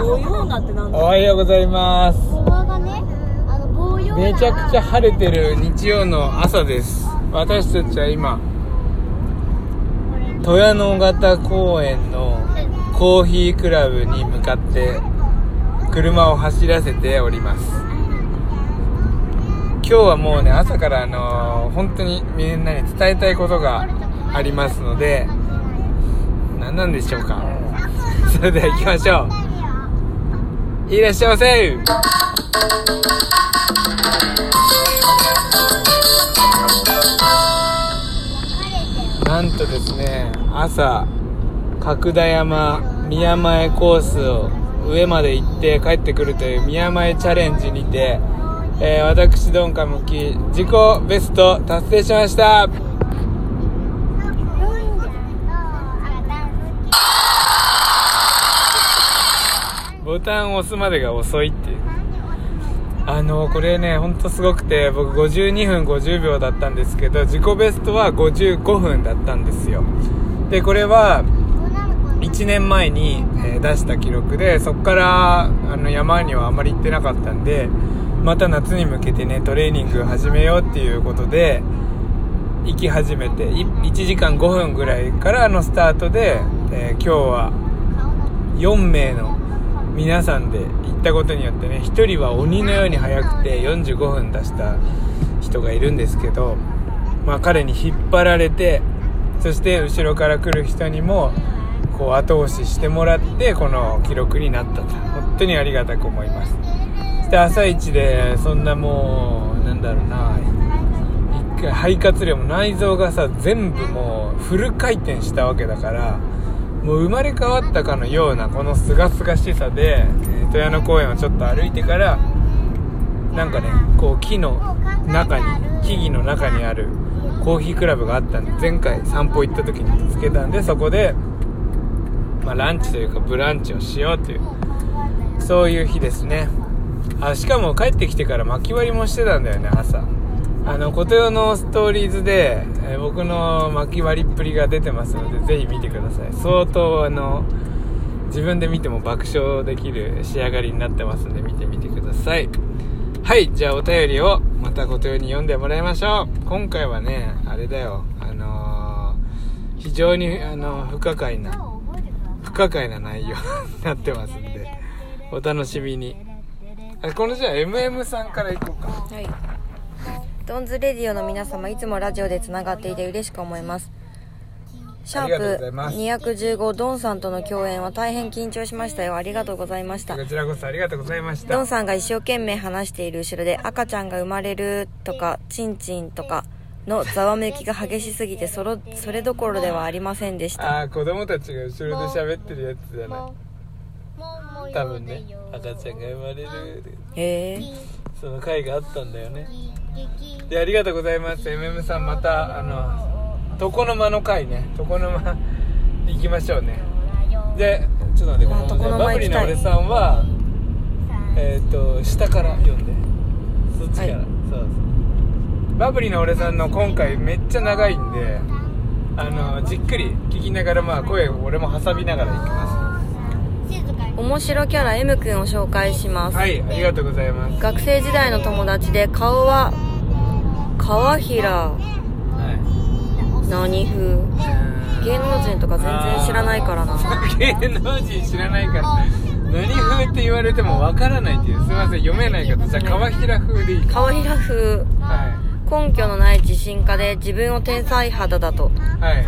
ってなんだ。おはようございます。棒がねあの棒用めちゃくちゃ晴れてる日曜の朝です。私たちは今豊野方公園のコーヒークラブに向かって車を走らせております。今日はもうね朝からあのー本当にみんなに伝えたいことがありますので何なんでしょうか。それでは行きましょういらっしゃいませ。なんとですね朝角田山宮前コースを上まで行って帰ってくるという宮前チャレンジにて、えー私ドンカムキ自己ベスト達成しました。ボタンを押すまでが遅いっていう。あのこれねほんとすごくて僕52分50秒だったんですけど自己ベストは55分だったんですよ。でこれは1年前に、えー出した記録でそこからあの山にはあまり行ってなかったんでまた夏に向けてねトレーニング始めようっていうことで行き始めてい1時間5分ぐらいからのスタートで、えー今日は4名の皆さんで行ったことによってね1人は鬼のように速くて45分出した人がいるんですけど、まあ、彼に引っ張られてそして後ろから来る人にもこう後押ししてもらってこの記録になったと。本当にありがたく思います。そして朝一でそんなもうなんだろうな一回肺活量も内臓がさ全部もうフル回転したわけだからもう生まれ変わったかのようなこの清々しさで、えー豊野公園をちょっと歩いてからなんかねこう木の中に木々の中にあるコーヒークラブがあったんで前回散歩行った時に見つけたんでそこで、まあ、ランチというかブランチをしようというそういう日ですね。あしかも帰ってきてから巻き割りもしてたんだよね朝。あの琴代のストーリーズで、えー僕の巻き割りっぷりが出てますのでぜひ見てください。相当あの自分で見ても爆笑できる仕上がりになってますんで見てみてください。はいじゃあお便りをまた琴代に読んでもらいましょう。今回はねあれだよ。あのー非常にあの不可解な不可解な内容 になってますんでお楽しみに。あこのじゃあ MM さんからいこうか。はい。ドンズレディオの皆様、いつもラジオでつながっていて嬉しく思います。シャープます215ドンさんとの共演は大変緊張しましたよ。ありがとうございました。こちらこそありがとうございましたドンさんが一生懸命話している後ろで赤ちゃんが生まれるとか、チンチンとかのざわめきが激しすぎてそろ、それどころではありませんでした。ああ子供たちが後ろで喋ってるやつじゃない多分ね赤ちゃんが生まれるへえ。その回があったんだよねでありがとうございます。MM さんまたあの床の間の回ね。床の間行きましょうね。でちょっと待ってこの、床の間バブリーの俺さんはえっ、と下から読んで。そっちから、はい。そうそう。バブリーの俺さんの今回めっちゃ長いんであのじっくり聞きながらまあ声を俺も挟みながら行きま面白キャラ M くんを紹介します。す。はいありがとうございます。学生時代の友達で顔は川平。はい。何風？芸能人とか全然知らないからな。芸能人知らないから。何風って言われてもわからないっていう。すみません読めない方。じゃあ川平風でいい。川平風。は根拠のない自信家で自分を天才肌だと。いはい。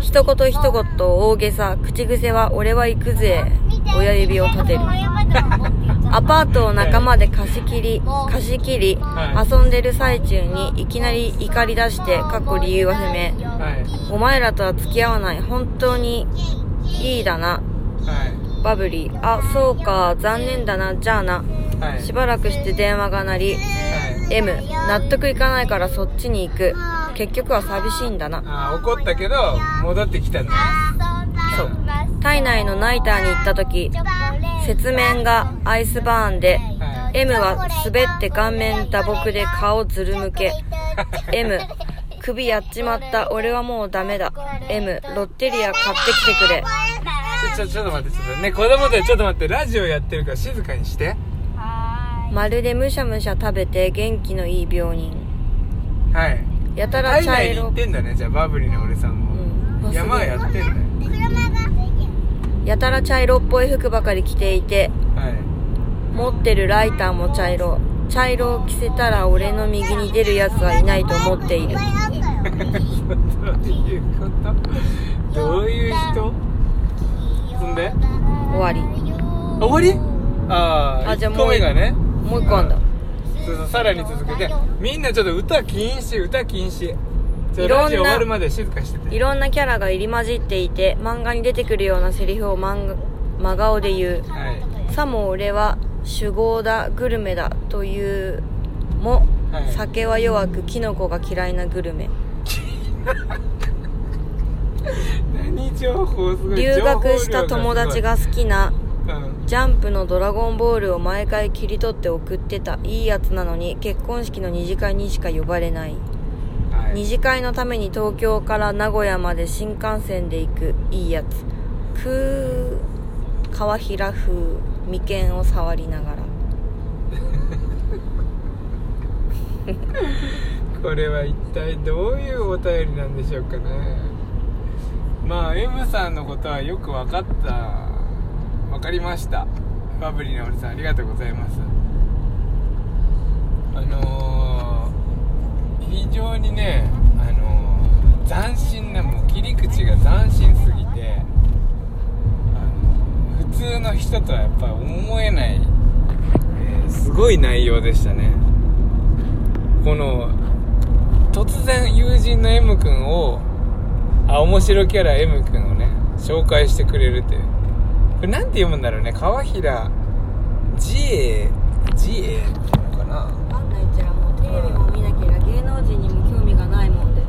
一言一言大げさ。口癖は俺は行くぜ親指を立てる。アパートを仲間で貸し切り貸し切り、はい。遊んでる最中にいきなり怒り出してかっこ理由は不明。はい。お前らとは付き合わない。本当にいいだな。はい。バブリー。あそうか。残念だな。じゃあな。はい。しばらくして電話が鳴りはい。M 納得いかないからそっちに行く。結局は寂しいんだな。あー怒ったけど戻ってきたんだ。そう体内のナイターに行った時雪面がアイスバーンではい M は滑って顔面打撲で顔ずるむけ M 首やっちまった俺はもうダメだ。M ロッテリア買ってきてくれ。ちょちょっと待ってちょっとね子供たちちょっと待ってラジオやってるから静かにして。まるでむしゃむしゃ食べて元気のいい病人。はい。やたら体茶色内に行ってんだねじゃあバブリーの俺さんも、うん。山はやってんだよやたら茶色っぽい服ばかり着ていてはい。持ってるライターも茶色。茶色を着せたら俺の右に出るやつはいないと思っている。どういうことどういう人？そんで終わり。あ終わり？ああ1あじゃあもう個。目がね。もう一個あんだ。そうそうさらに続けて。みんなちょっと歌禁止歌禁止いろんないろんなキャラが入り混じっていて漫画に出てくるようなセリフを真顔で言う。はい。さも俺は酒豪だグルメだというも、はい。酒は弱くキノコが嫌いなグルメ。何情報すごい。留学した友達が好きなジャンプの「ドラゴンボール」を毎回切り取って送ってたいいやつなのに結婚式の二次会にしか呼ばれない二次会のために東京から名古屋まで新幹線で行く。いいやつ。くー川平風眉間を触りながら。これは一体どういうお便りなんでしょうかね。まあ M さんのことはよく分かった。分かりました。バブリーな俺さんありがとうございます。あのー、非常にねあのー、斬新なもう切り口が斬新すぎてあの普通の人とはやっぱり思えない、えーすごい内容でしたね。この突然友人の M 君をあ面白キャラ M 君をね紹介してくれるっていう。これなんて読むんだろうね。川平自衛自衛っていうのかな。わかんない。っちゃもうテレビも見なければ能人にも興味がないもんで。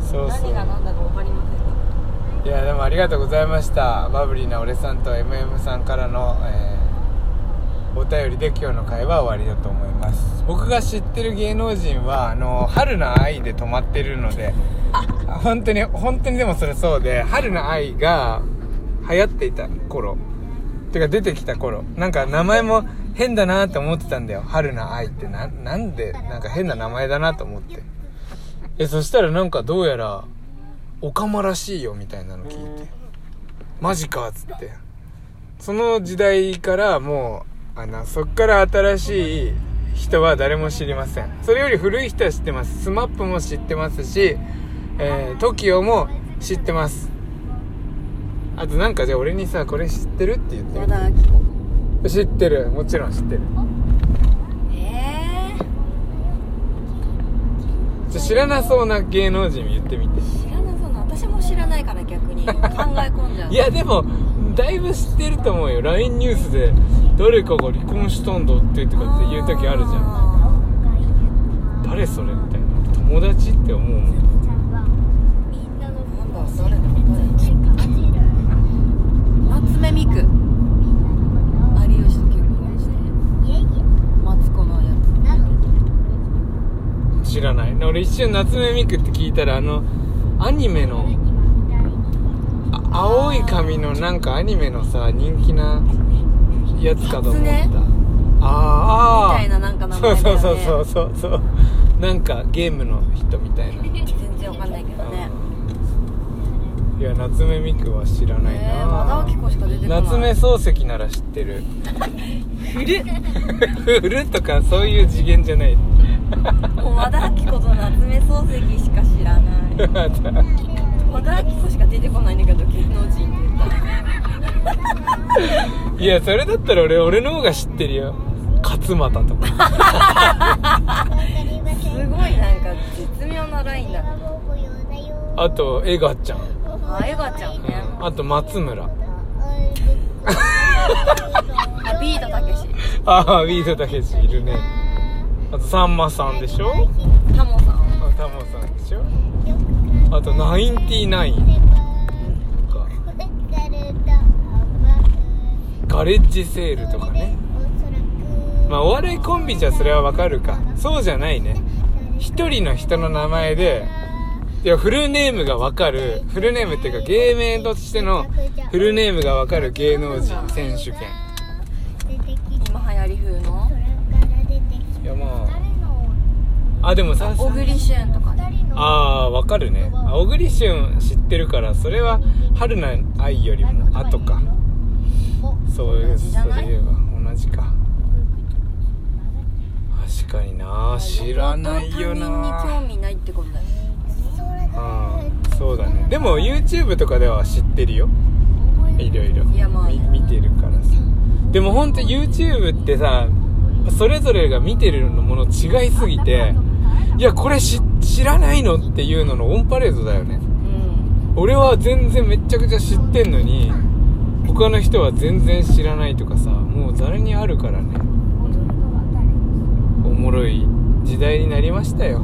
そうそう。何が何だか分かりませんがいやでもありがとうございました。バブリーな俺さんと MM さんからの、えーお便りで今日の会は終わりだと思います。僕が知ってる芸能人はあの春の愛で止まってるので本当に本当にでもそれそうで春の愛が流行っていた頃。てか出てきた頃。なんか名前も変だなって思ってたんだよ。春の愛って。ななんでなんか変な名前だなと思って。えそしたらなんかどうやらオカマらしいよみたいなの聞いて。マジかっつって。その時代からもうあのそっから新しい人は誰も知りません。それより古い人は知ってます。SMAP も知ってますし、えー、TOKIO も知ってます。あとなんかじゃあ俺にさこれ知ってるって言ってみて。知ってる。もちろん知ってる。ええじゃあ知らなそうな芸能人言ってみて。知らなそうな私も知らないから逆に。考え込んじゃう。いやでもだいぶ知ってると思うよ。LINE ニュースで誰かが離婚したんだってとかって言う時あるじゃん。ん誰それみたいな。友達って思うもんなんだ誰だ誰夏目美久有吉と結婚してマツコのや知らない俺一瞬夏目ミクって聞いたらあのアニメのあ青い髪のなんかアニメのさ人気なやつかと思った、あーあー。みたいななんか名前ね。そうそうそうそうそう。なんかゲームの人みたいな。つ 全然わかんないけどね。いや夏目ミクは知らないな、えー和田アキ子しか出てこない。夏目漱石なら知ってる。古っ。振るとかそういう次元じゃないもう和田アキ子と夏目漱石しか知らない和田アキ子しか出てこないんだけど芸能人って言ったらいやそれだったら俺俺の方が知ってるよ。勝俣とか。すごいなんか絶妙なラインだ。なあとエガちゃん、あエガちゃんね。あと松村。あビートたけし。ああビートたけしいるねあとさんまさんでしょ？タモさんあタモさんでしょ？あとナインティナイン。ガレッジセールとかね。まあお笑いコンビじゃそれはわかるか。そうじゃないね。一人の人の名前でいやフルネームがわかる。フルネームっていうか芸名としてのフルネームがわかる芸能人選手権。ああでもさ小栗旬とかね。ああーわかるね。あ小栗旬知ってるからそれは春菜愛よりも後か。そういうそれ言えば同じか。確かにな知らないよ他人にな興味ないってことだよ。ねうんそうだね。でも YouTube とかでは知ってるよ。いろいろ。見てるからさ。でも本当 YouTube ってさそれぞれが見てるのもの違いすぎていやこれ知知らないのっていうののオンパレードだよね。うん。俺は全然めっちゃくちゃ知ってんのに他の人は全然知らないとかさもうざるにあるからね。おもろい時代になりましたよ。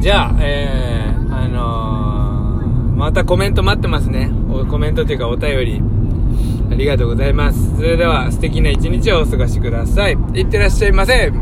じゃあえー、あのー、またコメント待ってますね。おコメントというかお便り。あありがとうございます。それでは素敵な一日をお過ごしください。いってらっしゃいませ。